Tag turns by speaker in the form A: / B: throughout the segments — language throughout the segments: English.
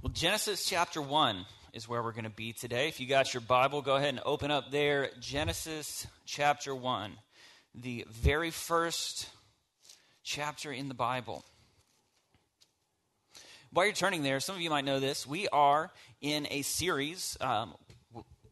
A: Well, Genesis chapter 1 is where we're going to be today. If you got your Bible, go ahead and open up there. Genesis chapter 1, the very first chapter in the Bible. While you're turning there, some of you might know this. We are in a series um,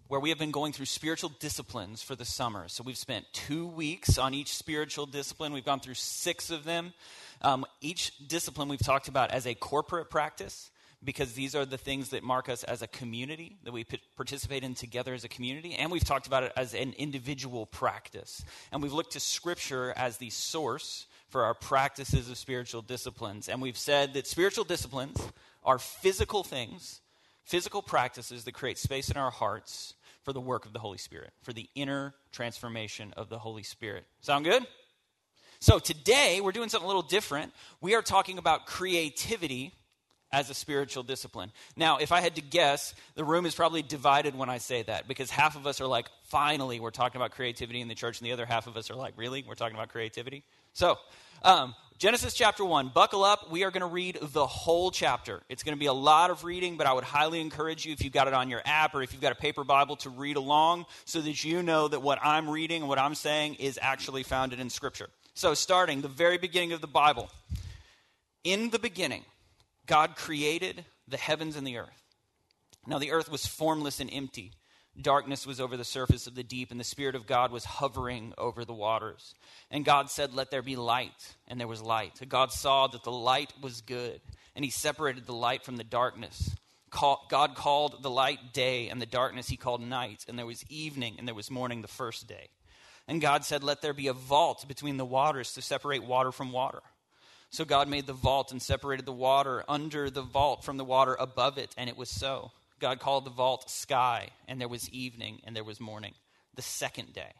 A: where we have been going through spiritual disciplines for the summer. So we've spent two weeks on each spiritual discipline. We've gone through six of them. Um, each discipline we've talked about as a corporate practice because these are the things that mark us as a community that we participate in together as a community and we've talked about it as an individual practice. And we've looked to scripture as the source for our practices of spiritual disciplines. And we've said that spiritual disciplines are physical things physical practices that create space in our hearts for the work of the holy spirit for the inner transformation of the holy spirit. Sound good? So today we're doing something a little different. We are talking about creativity as a spiritual discipline. Now, if I had to guess, the room is probably divided when I say that because half of us are like, finally, we're talking about creativity in the church, and the other half of us are like, really? We're talking about creativity? So, um, Genesis chapter 1, buckle up. We are going to read the whole chapter. It's going to be a lot of reading, but I would highly encourage you, if you've got it on your app or if you've got a paper Bible, to read along so that you know that what I'm reading and what I'm saying is actually founded in Scripture. So, starting the very beginning of the Bible. In the beginning, God created the heavens and the earth. Now the earth was formless and empty. Darkness was over the surface of the deep, and the Spirit of God was hovering over the waters. And God said, Let there be light. And there was light. God saw that the light was good, and He separated the light from the darkness. God called the light day, and the darkness He called night. And there was evening, and there was morning the first day. And God said, Let there be a vault between the waters to separate water from water. So God made the vault and separated the water under the vault from the water above it, and it was so. God called the vault sky, and there was evening, and there was morning, the second day.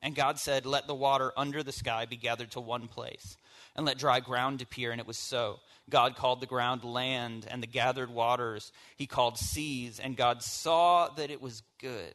A: And God said, Let the water under the sky be gathered to one place, and let dry ground appear, and it was so. God called the ground land, and the gathered waters he called seas, and God saw that it was good.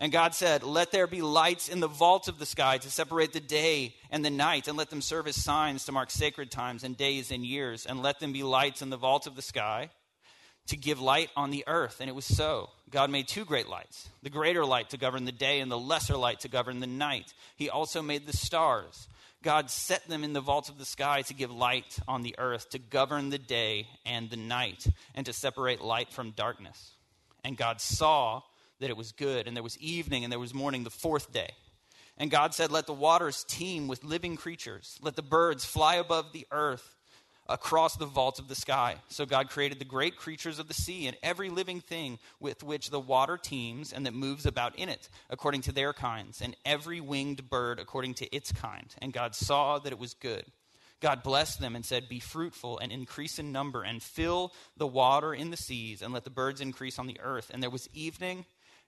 A: And God said, Let there be lights in the vault of the sky to separate the day and the night, and let them serve as signs to mark sacred times and days and years, and let them be lights in the vault of the sky to give light on the earth. And it was so. God made two great lights the greater light to govern the day, and the lesser light to govern the night. He also made the stars. God set them in the vault of the sky to give light on the earth, to govern the day and the night, and to separate light from darkness. And God saw that it was good, and there was evening, and there was morning the fourth day. And God said, Let the waters teem with living creatures, let the birds fly above the earth across the vault of the sky. So God created the great creatures of the sea and every living thing with which the water teems and that moves about in it, according to their kinds, and every winged bird according to its kind. And God saw that it was good. God blessed them and said, Be fruitful and increase in number, and fill the water in the seas, and let the birds increase on the earth. And there was evening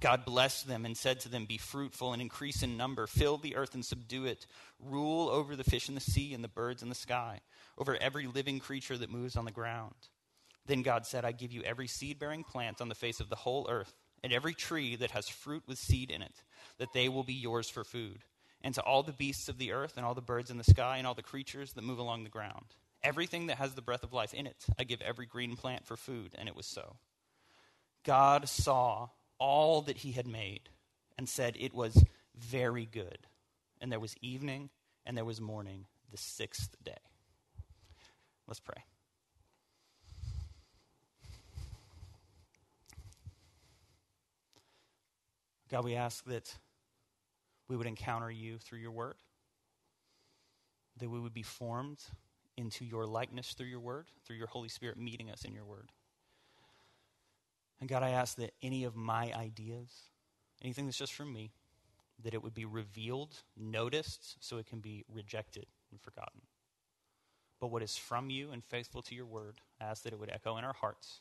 A: God blessed them and said to them, Be fruitful and increase in number, fill the earth and subdue it, rule over the fish in the sea and the birds in the sky over every living creature that moves on the ground. Then God said, I give you every seed bearing plant on the face of the whole earth, and every tree that has fruit with seed in it, that they will be yours for food. And to all the beasts of the earth, and all the birds in the sky, and all the creatures that move along the ground. Everything that has the breath of life in it, I give every green plant for food. And it was so. God saw all that he had made, and said, It was very good. And there was evening and there was morning the sixth day. Let's pray. God, we ask that we would encounter you through your word, that we would be formed into your likeness through your word, through your Holy Spirit meeting us in your word. And God, I ask that any of my ideas, anything that's just from me, that it would be revealed, noticed, so it can be rejected and forgotten. But what is from you and faithful to your word, I ask that it would echo in our hearts,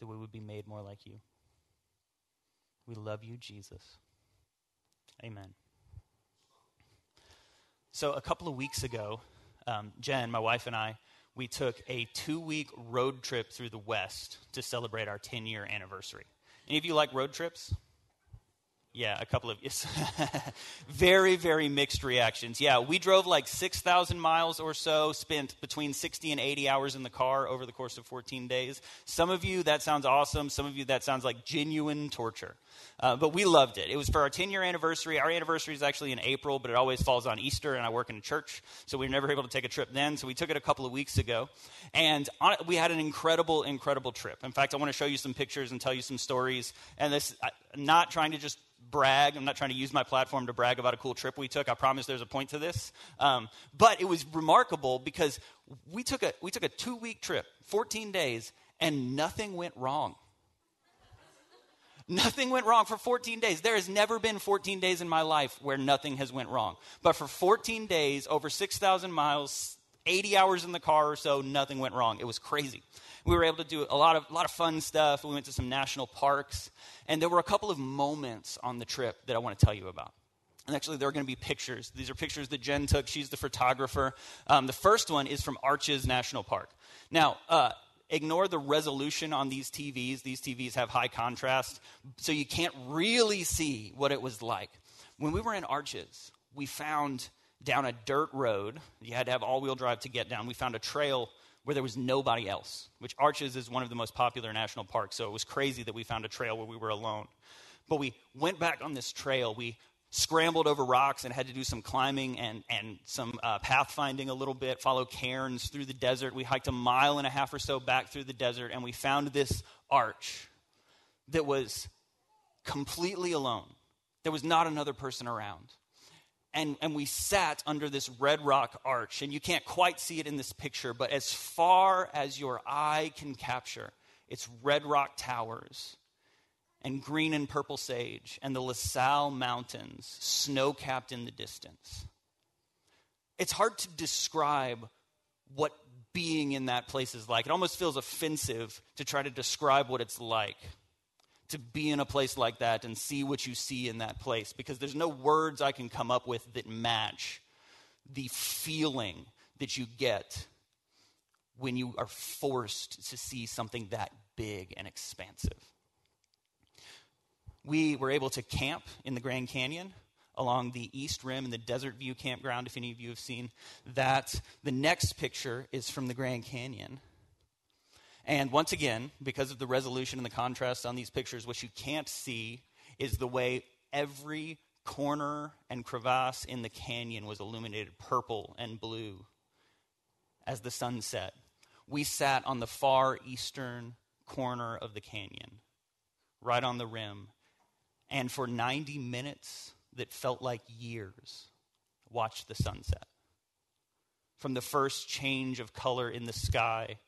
A: that we would be made more like you. We love you, Jesus. Amen. So, a couple of weeks ago, um, Jen, my wife, and I, we took a two week road trip through the West to celebrate our 10 year anniversary. Any of you like road trips? Yeah, a couple of very, very mixed reactions. Yeah, we drove like 6,000 miles or so, spent between 60 and 80 hours in the car over the course of 14 days. Some of you, that sounds awesome. Some of you, that sounds like genuine torture. Uh, but we loved it. It was for our 10 year anniversary. Our anniversary is actually in April, but it always falls on Easter, and I work in a church, so we were never able to take a trip then. So we took it a couple of weeks ago. And on, we had an incredible, incredible trip. In fact, I want to show you some pictures and tell you some stories. And this, I'm not trying to just brag. I'm not trying to use my platform to brag about a cool trip we took. I promise there's a point to this. Um, but it was remarkable because we took a, we took a two week trip, 14 days, and nothing went wrong. Nothing went wrong for 14 days. There has never been 14 days in my life where nothing has went wrong. But for 14 days, over 6,000 miles, 80 hours in the car or so, nothing went wrong. It was crazy we were able to do a lot of, a lot of fun stuff. We went to some national parks. And there were a couple of moments on the trip that I want to tell you about. And actually, there are going to be pictures. These are pictures that Jen took. She's the photographer. Um, the first one is from Arches National Park. Now, uh, ignore the resolution on these TVs. These TVs have high contrast, so you can't really see what it was like. When we were in Arches, we found down a dirt road, you had to have all wheel drive to get down, we found a trail where there was nobody else, which Arches is one of the most popular national parks. So it was crazy that we found a trail where we were alone. But we went back on this trail. We scrambled over rocks and had to do some climbing and, and some uh, pathfinding a little bit, follow cairns through the desert. We hiked a mile and a half or so back through the desert, and we found this arch that was completely alone. There was not another person around and, and we sat under this red rock arch. And you can't quite see it in this picture, but as far as your eye can capture, it's red rock towers and green and purple sage and the La Salle Mountains, snow capped in the distance. It's hard to describe what being in that place is like. It almost feels offensive to try to describe what it's like to be in a place like that and see what you see in that place because there's no words I can come up with that match the feeling that you get when you are forced to see something that big and expansive. We were able to camp in the Grand Canyon along the East Rim in the Desert View Campground, if any of you have seen that. The next picture is from the Grand Canyon. And once again, because of the resolution and the contrast on these pictures, what you can't see is the way every corner and crevasse in the canyon was illuminated purple and blue as the sun set. We sat on the far eastern corner of the canyon, right on the rim, and for 90 minutes that felt like years, watched the sunset. From the first change of color in the sky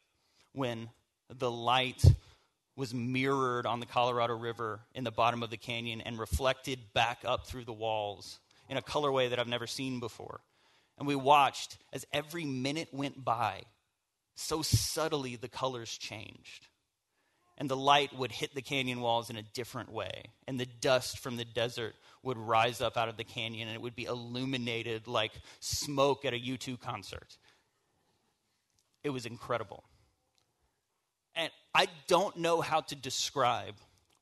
A: when the light was mirrored on the Colorado River in the bottom of the canyon and reflected back up through the walls in a colorway that I've never seen before. And we watched as every minute went by, so subtly the colors changed. And the light would hit the canyon walls in a different way. And the dust from the desert would rise up out of the canyon and it would be illuminated like smoke at a U2 concert. It was incredible. I don't know how to describe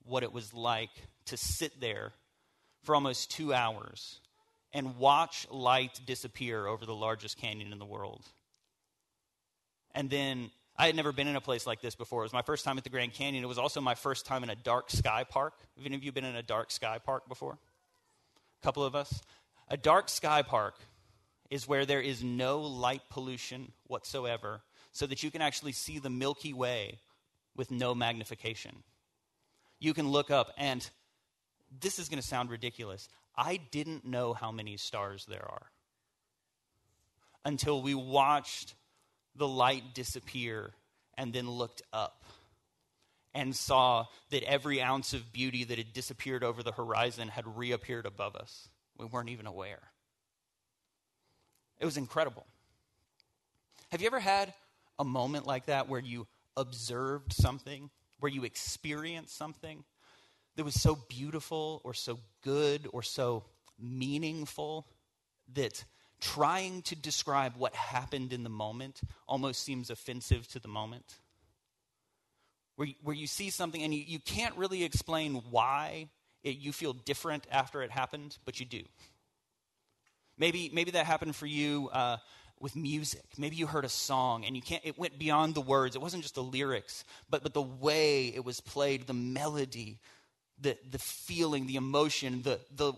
A: what it was like to sit there for almost two hours and watch light disappear over the largest canyon in the world. And then I had never been in a place like this before. It was my first time at the Grand Canyon. It was also my first time in a dark sky park. Have any of you been in a dark sky park before? A couple of us. A dark sky park is where there is no light pollution whatsoever, so that you can actually see the Milky Way with no magnification. You can look up, and this is going to sound ridiculous. I didn't know how many stars there are until we watched the light disappear and then looked up and saw that every ounce of beauty that had disappeared over the horizon had reappeared above us. We weren't even aware. It was incredible. Have you ever had a moment like that where you observed something, where you experienced something that was so beautiful or so good or so meaningful that trying to describe what happened in the moment almost seems offensive to the moment? Where where you see something and you, you can't really explain why it, you feel different after it happened, but you do. Maybe, maybe that happened for you uh, with music. Maybe you heard a song and you can't, it went beyond the words. It wasn't just the lyrics, but, but the way it was played, the melody, the, the feeling, the emotion, the, the,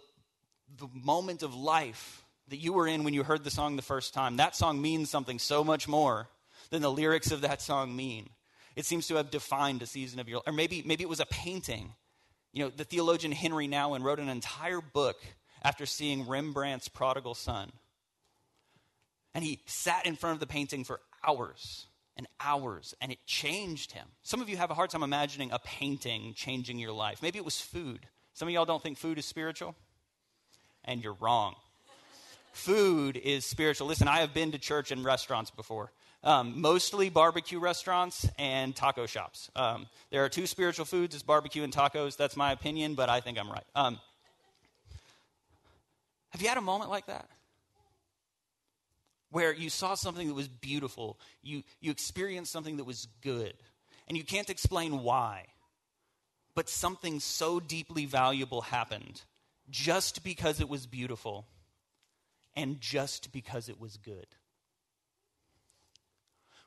A: the moment of life that you were in when you heard the song the first time. That song means something so much more than the lyrics of that song mean. It seems to have defined a season of your life. Or maybe, maybe it was a painting. You know, the theologian Henri Nouwen wrote an entire book after seeing Rembrandt's prodigal son. And he sat in front of the painting for hours and hours, and it changed him. Some of you have a hard time imagining a painting changing your life. Maybe it was food. Some of y'all don't think food is spiritual, and you're wrong. food is spiritual. Listen, I have been to church and restaurants before. Um, mostly barbecue restaurants and taco shops. Um, there are two spiritual foods: is barbecue and tacos. That's my opinion, but I think I'm right. Um, have you had a moment like that? Where you saw something that was beautiful, you, you experienced something that was good, and you can't explain why, but something so deeply valuable happened just because it was beautiful and just because it was good.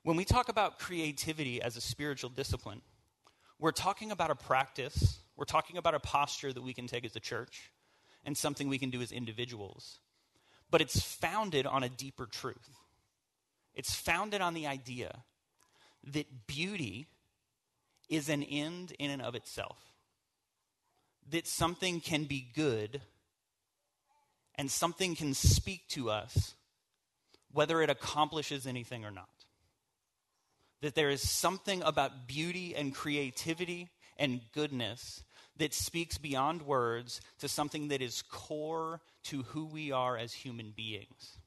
A: When we talk about creativity as a spiritual discipline, we're talking about a practice, we're talking about a posture that we can take as a church and something we can do as individuals. But it's founded on a deeper truth. It's founded on the idea that beauty is an end in and of itself. That something can be good and something can speak to us whether it accomplishes anything or not. That there is something about beauty and creativity and goodness that speaks beyond words to something that is core to who we are as human beings.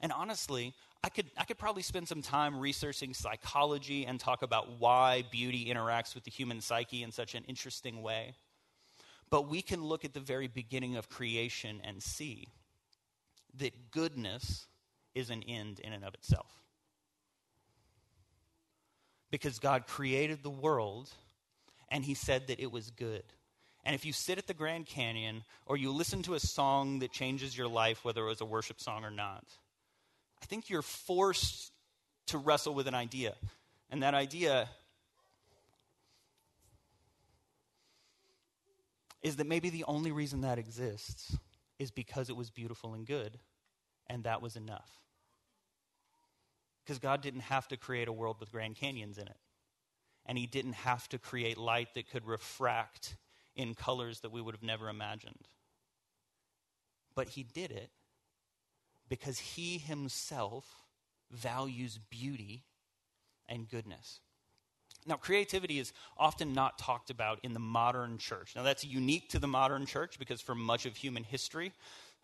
A: And honestly, I could, I could probably spend some time researching psychology and talk about why beauty interacts with the human psyche in such an interesting way. But we can look at the very beginning of creation and see that goodness is an end in and of itself. Because God created the world and he said that it was good. And if you sit at the Grand Canyon or you listen to a song that changes your life, whether it was a worship song or not, I think you're forced to wrestle with an idea. And that idea is that maybe the only reason that exists is because it was beautiful and good, and that was enough. Because God didn't have to create a world with Grand Canyons in it and he didn't have to create light that could refract in colors that we would have never imagined. But he did it because he himself values beauty and goodness. Now, creativity is often not talked about in the modern church. Now, that's unique to the modern church because for much of human history,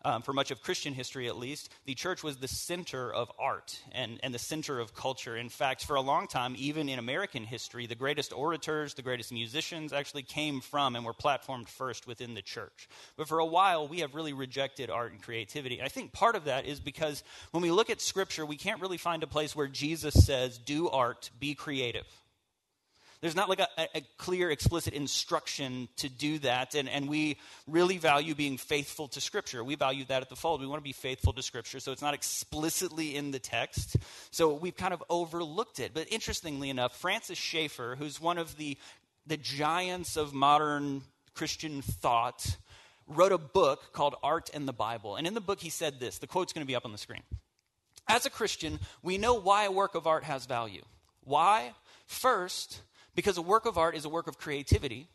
A: um, for much of Christian history at least, the church was the center of art and, and the center of culture. In fact, for a long time, even in American history, the greatest orators, the greatest musicians actually came from and were platformed first within the church. But for a while, we have really rejected art and creativity. I think part of that is because when we look at Scripture, we can't really find a place where Jesus says, do art, be creative. There's not like a, a, clear, explicit instruction to do that. And, and we really value being faithful to Scripture. We value that at the fold. We want to be faithful to Scripture. So it's not explicitly in the text. So we've kind of overlooked it. But interestingly enough, Francis Schaeffer, who's one of the, the giants of modern Christian thought, wrote a book called Art and the Bible. And in the book, he said this the quote's going to be up on the screen. As a Christian, we know why a work of art has value. Why? First, because a work of art is a work of creativity,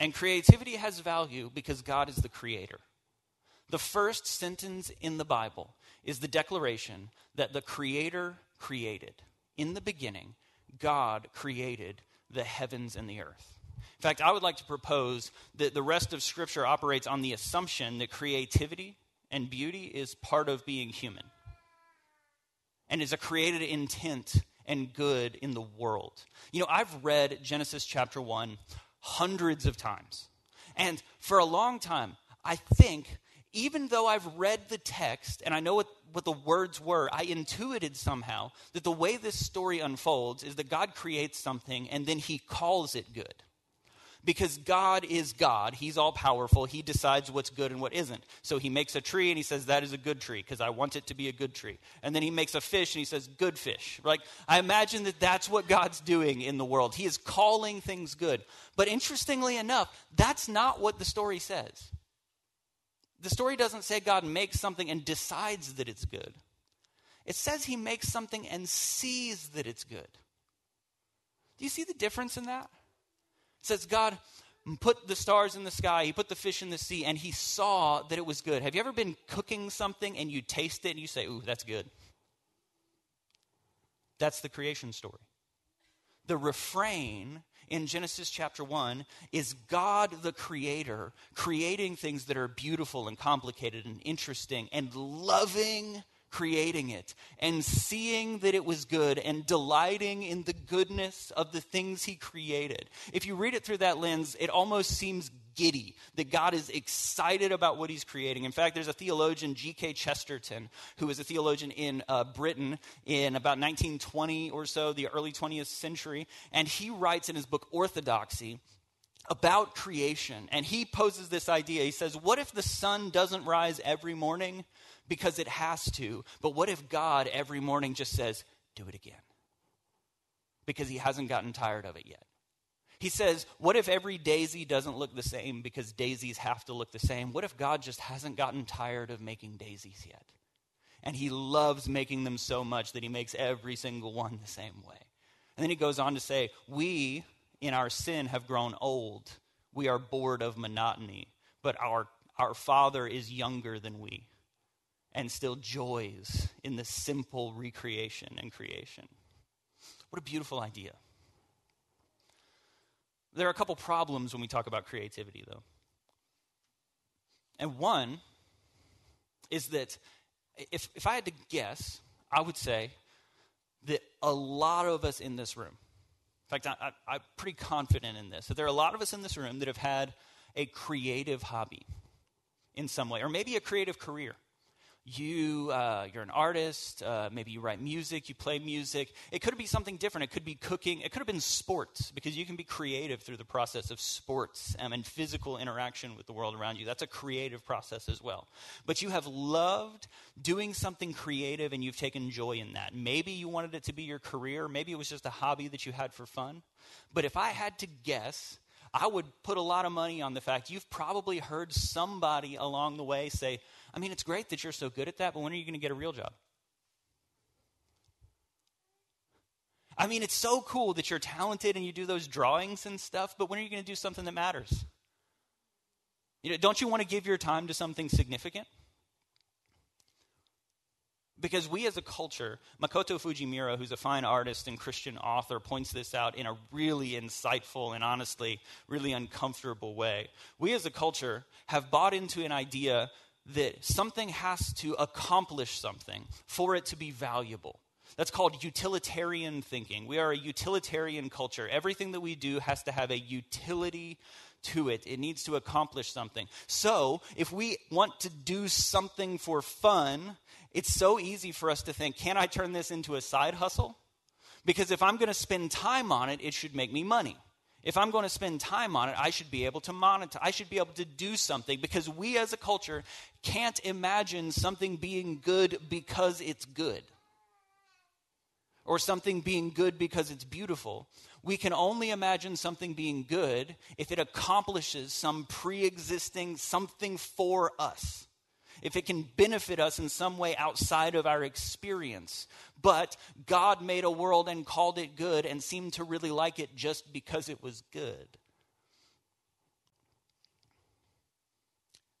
A: and creativity has value because God is the creator. The first sentence in the Bible is the declaration that the Creator created. In the beginning, God created the heavens and the earth. In fact, I would like to propose that the rest of Scripture operates on the assumption that creativity and beauty is part of being human and is a created intent and good in the world. You know, I've read Genesis chapter 1 hundreds of times. And for a long time, I think even though I've read the text and I know what, what the words were, I intuited somehow that the way this story unfolds is that God creates something and then he calls it good. Because God is God. He's all powerful. He decides what's good and what isn't. So he makes a tree and he says, That is a good tree because I want it to be a good tree. And then he makes a fish and he says, Good fish. Like, I imagine that that's what God's doing in the world. He is calling things good. But interestingly enough, that's not what the story says the story doesn't say God makes something and decides that it's good. It says he makes something and sees that it's good. Do you see the difference in that? It says God put the stars in the sky, he put the fish in the sea, and he saw that it was good. Have you ever been cooking something and you taste it and you say, Ooh, that's good? That's the creation story. The refrain in Genesis chapter 1 is God the creator creating things that are beautiful and complicated and interesting and loving creating it and seeing that it was good and delighting in the goodness of the things he created. If you read it through that lens, it almost seems giddy that God is excited about what he's creating. In fact, there's a theologian, G.K. Chesterton, who was a theologian in uh, Britain in about 1920 or so, the early 20th century, and he writes in his book Orthodoxy about creation. And he poses this idea. He says, What if the sun doesn't rise every morning? Because it has to. But what if God every morning just says, do it again? Because he hasn't gotten tired of it yet. He says, What if every daisy doesn't look the same because daisies have to look the same? What if God just hasn't gotten tired of making daisies yet? And he loves making them so much that he makes every single one the same way. And then he goes on to say, We, in our sin, have grown old. We are bored of monotony, but our, our Father is younger than we and still joys in the simple recreation and creation. What a beautiful idea. There are a couple problems when we talk about creativity, though. And one is that if, if I had to guess, I would say that a lot of us in this room, in fact, I, I, I'm pretty confident in this, that there are a lot of us in this room that have had a creative hobby in some way, or maybe a creative career you uh, you're an artist uh, maybe you write music you play music. It could be something different. It could be cooking. It could have been sports because you can be creative through the process of sports um, and physical interaction with the world around you. That's a creative process as well. But you have loved doing something creative and you've taken joy in that. Maybe you wanted it to be your career. Maybe it was just a hobby that you had for fun. But if i had to guess I would put a lot of money on the fact you've probably heard somebody along the way say, I mean, it's great that you're so good at that, but when are you going to get a real job? I mean, it's so cool that you're talented and you do those drawings and stuff, but when are you going to do something that matters? You know, don't you want to give your time to something significant? Because we as a culture, Makoto Fujimura, who's a fine artist and Christian author, points this out in a really insightful and honestly really uncomfortable way. We as a culture have bought into an idea that something has to accomplish something for it to be valuable. That's called utilitarian thinking. We are a utilitarian culture. Everything that we do has to have a utility to it, it needs to accomplish something. So, if we want to do something for fun, it's so easy for us to think, can I turn this into a side hustle? Because if I'm going to spend time on it, it should make me money. If I'm going to spend time on it, I should be able to monetize. I should be able to do something because we as a culture can't imagine something being good because it's good or something being good because it's beautiful. we can only imagine something being good if it accomplishes some pre existing something for us. If it can benefit us in some way outside of our experience. But God made a world and called it good and seemed to really like it just because it was good.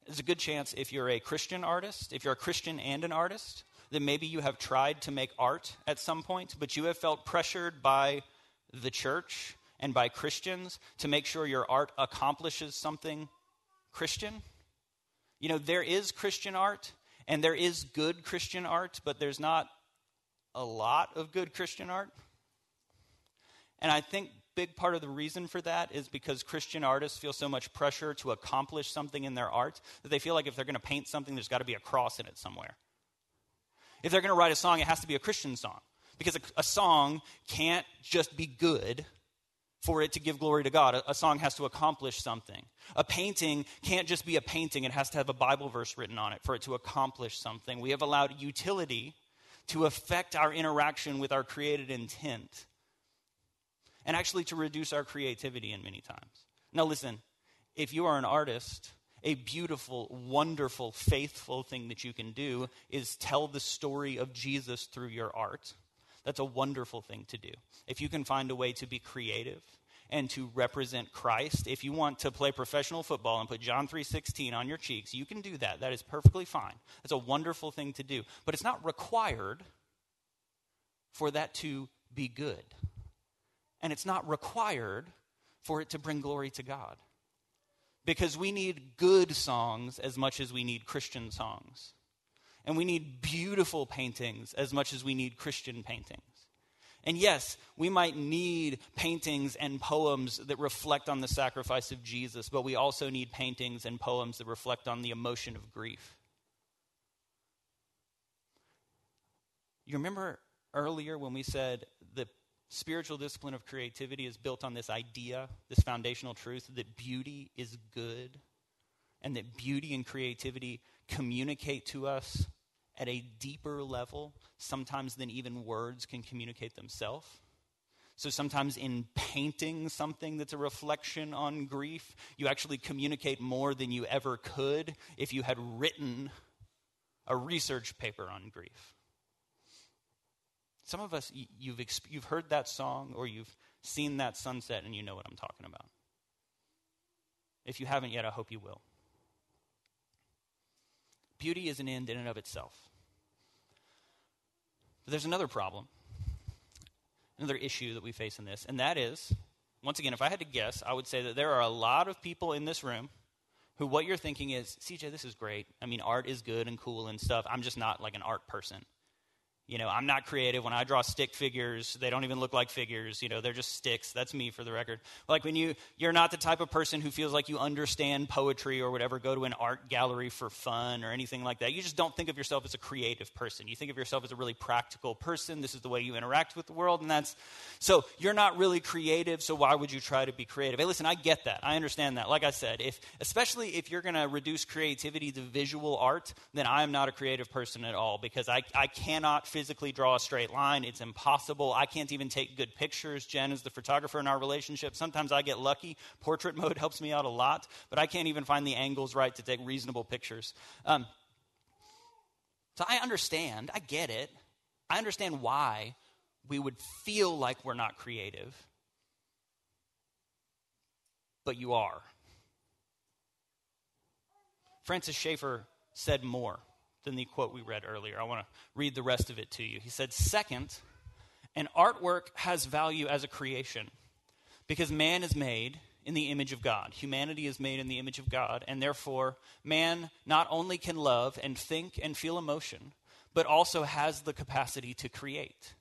A: There's a good chance if you're a Christian artist, if you're a Christian and an artist, that maybe you have tried to make art at some point, but you have felt pressured by the church and by Christians to make sure your art accomplishes something Christian. You know, there is Christian art and there is good Christian art, but there's not a lot of good Christian art. And I think big part of the reason for that is because Christian artists feel so much pressure to accomplish something in their art that they feel like if they're going to paint something, there's got to be a cross in it somewhere. If they're going to write a song, it has to be a Christian song. Because a, a song can't just be good for it to give glory to God. A, a, song has to accomplish something. A painting can't just be a painting, it has to have a Bible verse written on it for it to accomplish something. We have allowed utility to affect our interaction with our created intent and actually to reduce our creativity in many times. Now, listen, if you are an artist, a beautiful, wonderful, faithful thing that you can do is tell the story of Jesus through your art. That's a wonderful thing to do. If you can find a way to be creative and to represent Christ, if you want to play professional football and put John 3:16 on your cheeks, you can do that. That is perfectly fine. That's a wonderful thing to do. But it's not required for that to be good. And it's not required for it to bring glory to God because we need good songs as much as we need Christian songs. And we need beautiful paintings as much as we need Christian paintings. And yes, we might need paintings and poems that reflect on the sacrifice of Jesus, but we also need paintings and poems that reflect on the emotion of grief. You remember earlier when we said the spiritual discipline of creativity is built on this idea, this foundational truth that beauty is good and that beauty and creativity communicate to us at a deeper level, sometimes than even words can communicate themselves. So sometimes in painting something that's a reflection on grief, you actually communicate more than you ever could if you had written a research paper on grief. Some of us, you've, you've heard that song or you've seen that sunset and you know what I'm talking about. If you haven't yet, I hope you will. Beauty is an end in and of itself. But there's another problem, another issue that we face in this, and that is once again, if I had to guess, I would say that there are a lot of people in this room who what you're thinking is, CJ, this is great. I mean, art is good and cool and stuff. I'm just not like an art person. You know, I'm not creative. When I draw stick figures, they don't even look like figures. You know, they're just sticks. That's me for the record. Like when you, you're not the type of person who feels like you understand poetry or whatever, go to an art gallery for fun or anything like that. You just don't think of yourself as a creative person. You think of yourself as a really practical person. This is the way you interact with the world. And that's, so you're not really creative. So why would you try to be creative? Hey, listen, I get that. I understand that. Like I said, if, especially if you're going to reduce creativity to visual art, then I am not a creative person at all because I, I cannot physically draw a straight line. It's impossible. I can't even take good pictures. Jen is the photographer in our relationship. Sometimes I get lucky. Portrait mode helps me out a lot, but I can't even find the angles right to take reasonable pictures. Um, so I understand. I get it. I understand why we would feel like we're not creative, but you are. Francis Schaeffer said more than the quote we read earlier. I want to read the rest of it to you. He said, Second, an artwork has value as a creation because man is made in the image of God. Humanity is made in the image of God, and therefore, man not only can love and think and feel emotion, but also has the capacity to create.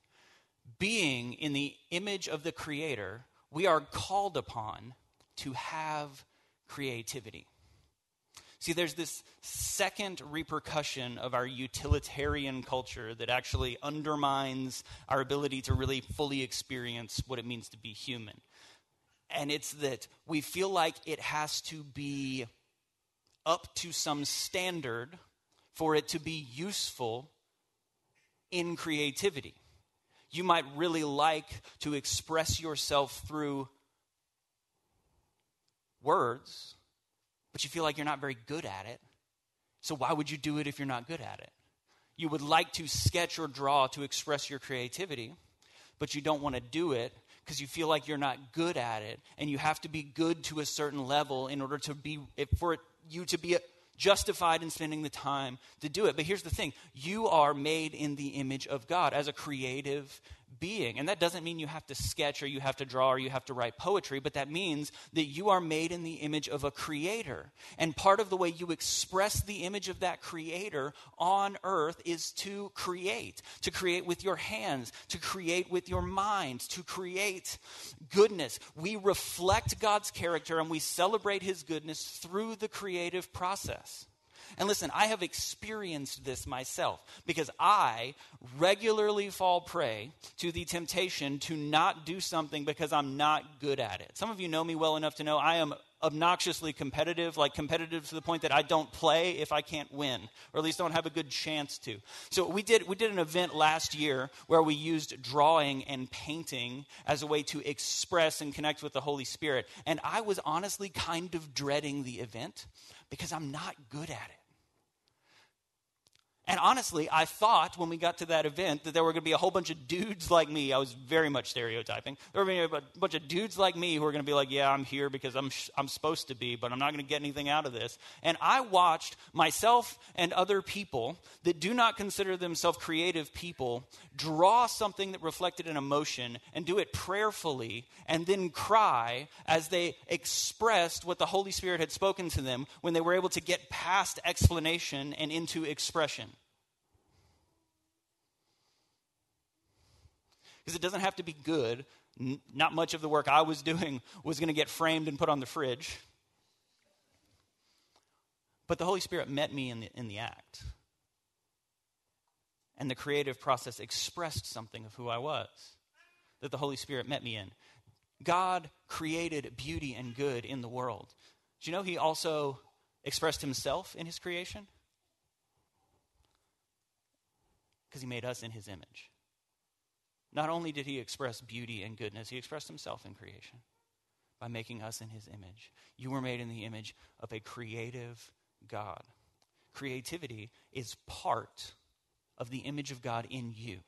A: Being in the image of the Creator, we are called upon to have creativity. See, there's this second repercussion of our utilitarian culture that actually undermines our ability to really fully experience what it means to be human. And it's that we feel like it has to be up to some standard for it to be useful in creativity. You might really like to express yourself through words, but you feel like you're not very good at it. So, why would you do it if you're not good at it? You would like to sketch or draw to express your creativity, but you don't want to do it because you feel like you're not good at it and you have to be good to a certain level in order to be for you to be uh, justified in spending the time to do it but here's the thing you are made in the image of god as a creative being. And that doesn't mean you have to sketch or you have to draw or you have to write poetry, but that means that you are made in the image of a creator. And part of the way you express the image of that creator on earth is to create, to create with your hands, to create with your mind, to create goodness. We reflect God's character and we celebrate his goodness through the creative process. And listen, I have experienced this myself because I regularly fall prey to the temptation to not do something because I'm not good at it. Some of you know me well enough to know I am obnoxiously competitive, like competitive to the point that I don't play if I can't win, or at least don't have a good chance to. So we did we did an event last year where we used drawing and painting as a way to express and connect with the Holy Spirit. And I was honestly kind of dreading the event because I'm not good at it. And honestly, I thought when we got to that event that there were going to be a whole bunch of dudes like me. I was very much stereotyping. There were going to be a bunch of dudes like me who were going to be like, yeah, I'm here because I'm, sh- I'm supposed to be, but I'm not going to get anything out of this. And I watched myself and other people that do not consider themselves creative people draw something that reflected an emotion and do it prayerfully and then cry as they expressed what the Holy Spirit had spoken to them when they were able to get past explanation and into expression. Because it doesn't have to be good. N- not much of the work I was doing was going to get framed and put on the fridge. But the Holy Spirit met me in the, in the act. And the creative process expressed something of who I was that the Holy Spirit met me in. God created beauty and good in the world. Do you know He also expressed Himself in His creation? Because He made us in His image. Not only did he express beauty and goodness, he expressed himself in creation by making us in his image. You were made in the image of a creative God. Creativity is part of the image of God in you.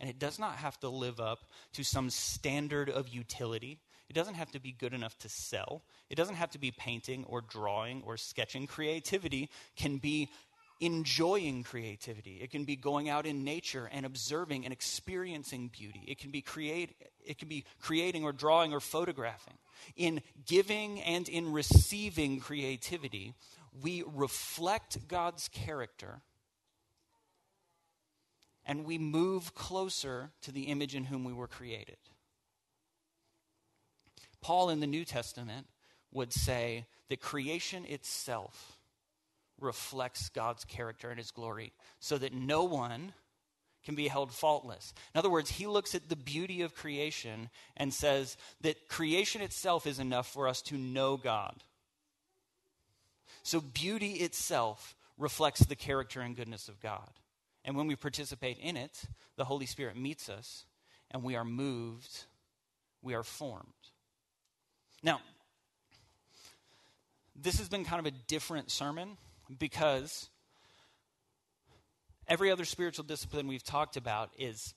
A: And it does not have to live up to some standard of utility. It doesn't have to be good enough to sell. It doesn't have to be painting or drawing or sketching. Creativity can be enjoying creativity. It can be going out in nature and observing and experiencing beauty. It can be create it can be creating or drawing or photographing. In giving and in receiving creativity, we reflect God's character and we move closer to the image in whom we were created. Paul in the New Testament would say that creation itself reflects God's character and his glory so that no one can be held faultless. In other words, he looks at the beauty of creation and says that creation itself is enough for us to know God. So beauty itself reflects the character and goodness of God. And when we participate in it, the Holy Spirit meets us and we are moved, we are formed. Now, this has been kind of a different sermon because every other spiritual discipline we've talked about is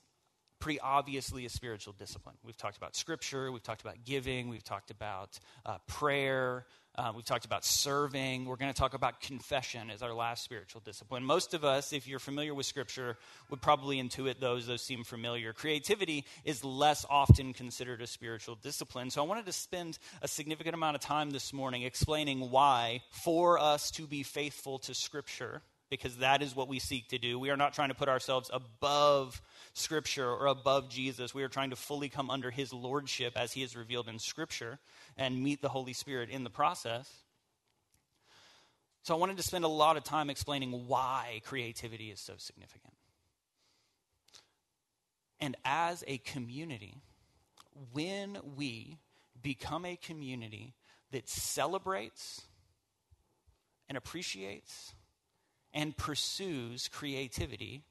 A: pretty obviously a spiritual discipline. We've talked about scripture, we've talked about giving, we've talked about uh, prayer, uh, we've talked about serving. We're going to talk about confession as our last spiritual discipline. Most of us, if you're familiar with Scripture, would probably intuit those. Those seem familiar. Creativity is less often considered a spiritual discipline. So I wanted to spend a significant amount of time this morning explaining why, for us to be faithful to Scripture, because that is what we seek to do. We are not trying to put ourselves above Scripture or above Jesus. We are trying to fully come under His Lordship as He is revealed in Scripture and meet the Holy Spirit in the process. So I wanted to spend a lot of time explaining why creativity is so significant. And as a community, when we become a community that celebrates and appreciates and pursues creativity,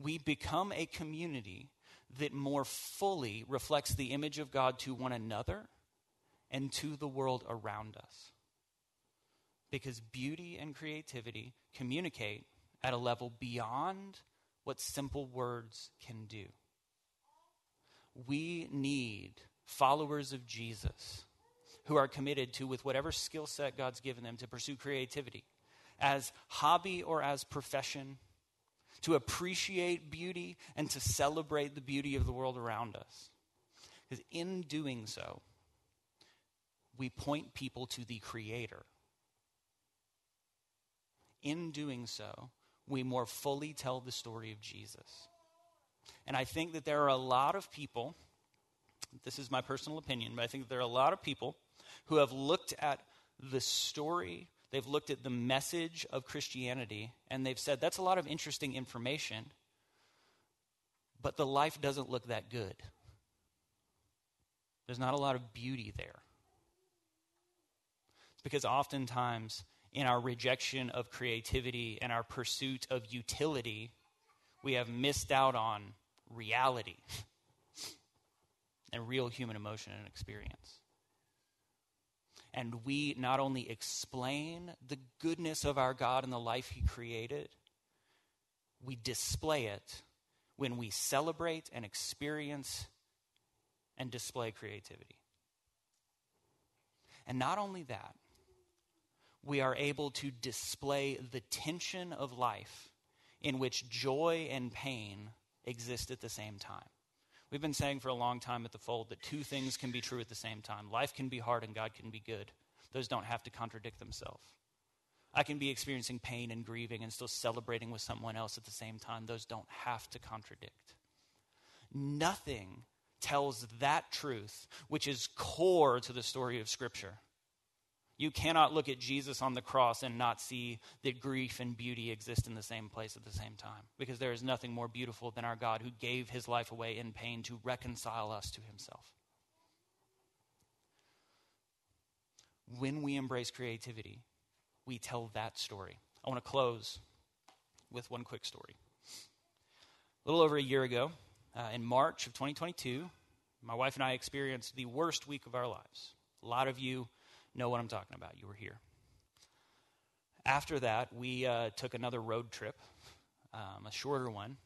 A: we become a community that more fully reflects the image of God to one another and to the world around us. Because beauty and creativity communicate at a level beyond what simple words can do. We need followers of Jesus who are committed to, with whatever skill set God's given them, to pursue creativity as hobby or as profession, to appreciate beauty and to celebrate the beauty of the world around us. Because in doing so, we point people to the Creator. In doing so, we more fully tell the story of Jesus. And I think that there are a lot of people, this is my personal opinion, but I think there are a lot of people who have looked at the story, they've looked at the message of Christianity, and they've said, that's a lot of interesting information, but the life doesn't look that good. There's not a lot of beauty there. It's because oftentimes in our rejection of creativity and our pursuit of utility, we have missed out on reality and real human emotion and experience. And we not only explain the goodness of our God and the life He created, we display it when we celebrate and experience and display creativity. And not only that, we are able to display the tension of life in which joy and pain exist at the same time. We've been saying for a long time at the fold that two things can be true at the same time life can be hard and God can be good. Those don't have to contradict themselves. I can be experiencing pain and grieving and still celebrating with someone else at the same time. Those don't have to contradict. Nothing tells that truth, which is core to the story of Scripture. You cannot look at Jesus on the cross and not see that grief and beauty exist in the same place at the same time. Because there is nothing more beautiful than our God who gave his life away in pain to reconcile us to himself. When we embrace creativity, we tell that story. I want to close with one quick story. A little over a year ago, uh, in March of 2022, my wife and I experienced the worst week of our lives. A lot of you know what I'm talking about. You were here. After that, we uh, took another road trip, um, a shorter one,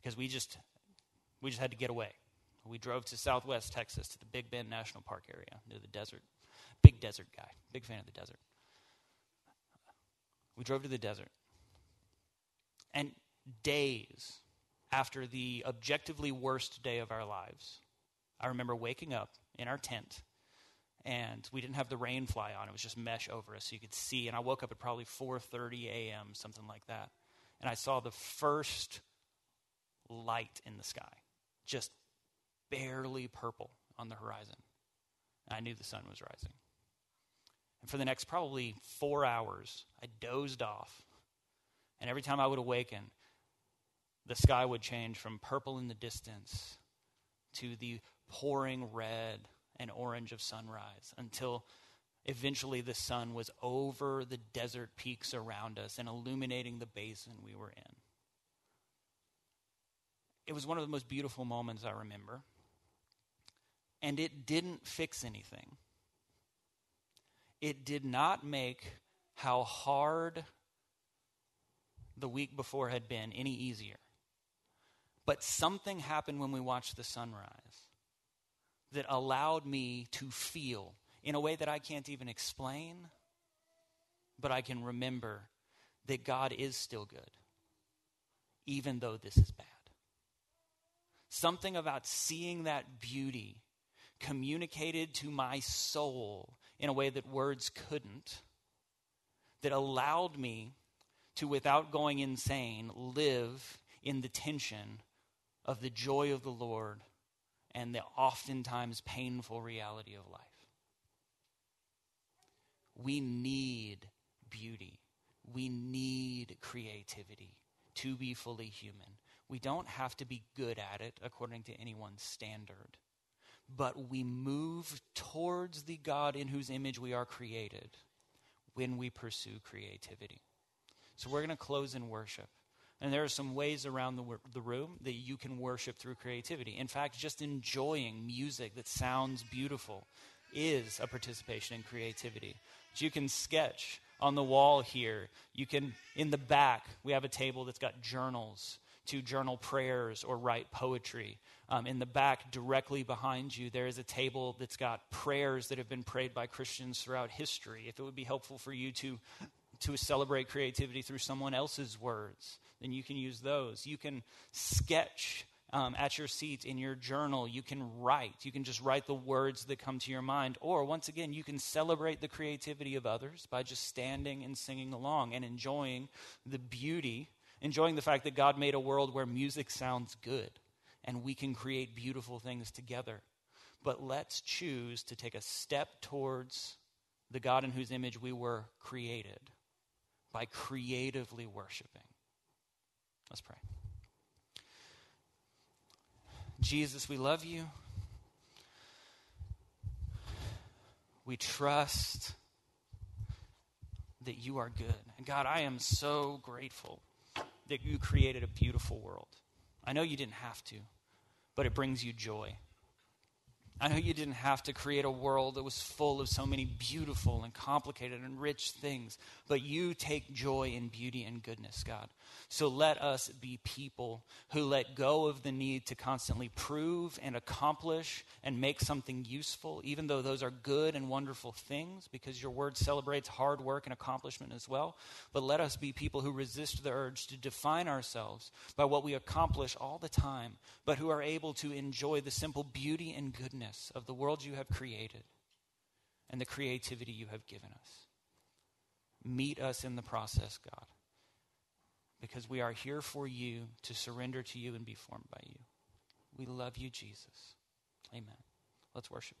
A: because we just we just had to get away. We drove to Southwest Texas to the Big Bend National Park area, near the desert. Big desert guy, big fan of the desert. We drove to the desert, and days after the objectively worst day of our lives, I remember waking up in our tent and we didn't have the rain fly on. It was just mesh over us so you could see. And I woke up at probably 4:30 a.m., something like that. And I saw the first light in the sky, just barely purple on the horizon. And I knew the sun was rising. And for the next probably four hours, I dozed off. And every time I would awaken, the sky would change from purple in the distance to the pouring red and orange of sunrise until eventually the sun was over the desert peaks around us and illuminating the basin we were in. It was one of the most beautiful moments I remember. And it didn't fix anything. It did not make how hard the week before had been any easier. But something happened when we watched the sunrise that allowed me to feel in a way that I can't even explain, but I can remember that God is still good, even though this is bad. Something about seeing that beauty communicated to my soul in a way that words couldn't, that allowed me to, without going insane, live in the tension of the joy of the Lord and the oftentimes painful reality of life. We need beauty. We need creativity to be fully human. We don't have to be good at it according to anyone's standard, but we move towards the God in whose image we are created when we pursue creativity. So we're going to close in worship. And there are some ways around the, the room that you can worship through creativity. In fact, just enjoying music that sounds beautiful is a participation in creativity. you can sketch on the wall here. You can, in the back, we have a table that's got journals to journal prayers or write poetry. Um, in the back, directly behind you, there is a table that's got prayers that have been prayed by Christians throughout history. If it would be helpful for you to, to celebrate creativity through someone else's words, then you can use those. You can sketch um, at your seat in your journal. You can write. You can just write the words that come to your mind. Or, once again, you can celebrate the creativity of others by just standing and singing along and enjoying the beauty, enjoying the fact that God made a world where music sounds good and we can create beautiful things together. But let's choose to take a step towards the God in whose image we were created by creatively worshiping. Let's pray. Jesus, we love you. We trust that you are good. And God, I am so grateful that you created a beautiful world. I know you didn't have to, but it brings you joy. I know you didn't have to create a world that was full of so many beautiful and complicated and rich things, but you take joy in beauty and goodness, God. So let us be people who let go of the need to constantly prove and accomplish and make something useful, even though those are good and wonderful things, because your word celebrates hard work and accomplishment as well. But let us be people who resist the urge to define ourselves by what we accomplish all the time, but who are able to enjoy the simple beauty and goodness of the world you have created and the creativity you have given us. Meet us in the process, God because we are here for you to surrender to you and be formed by you. We love you, Jesus. Amen. Let's worship together.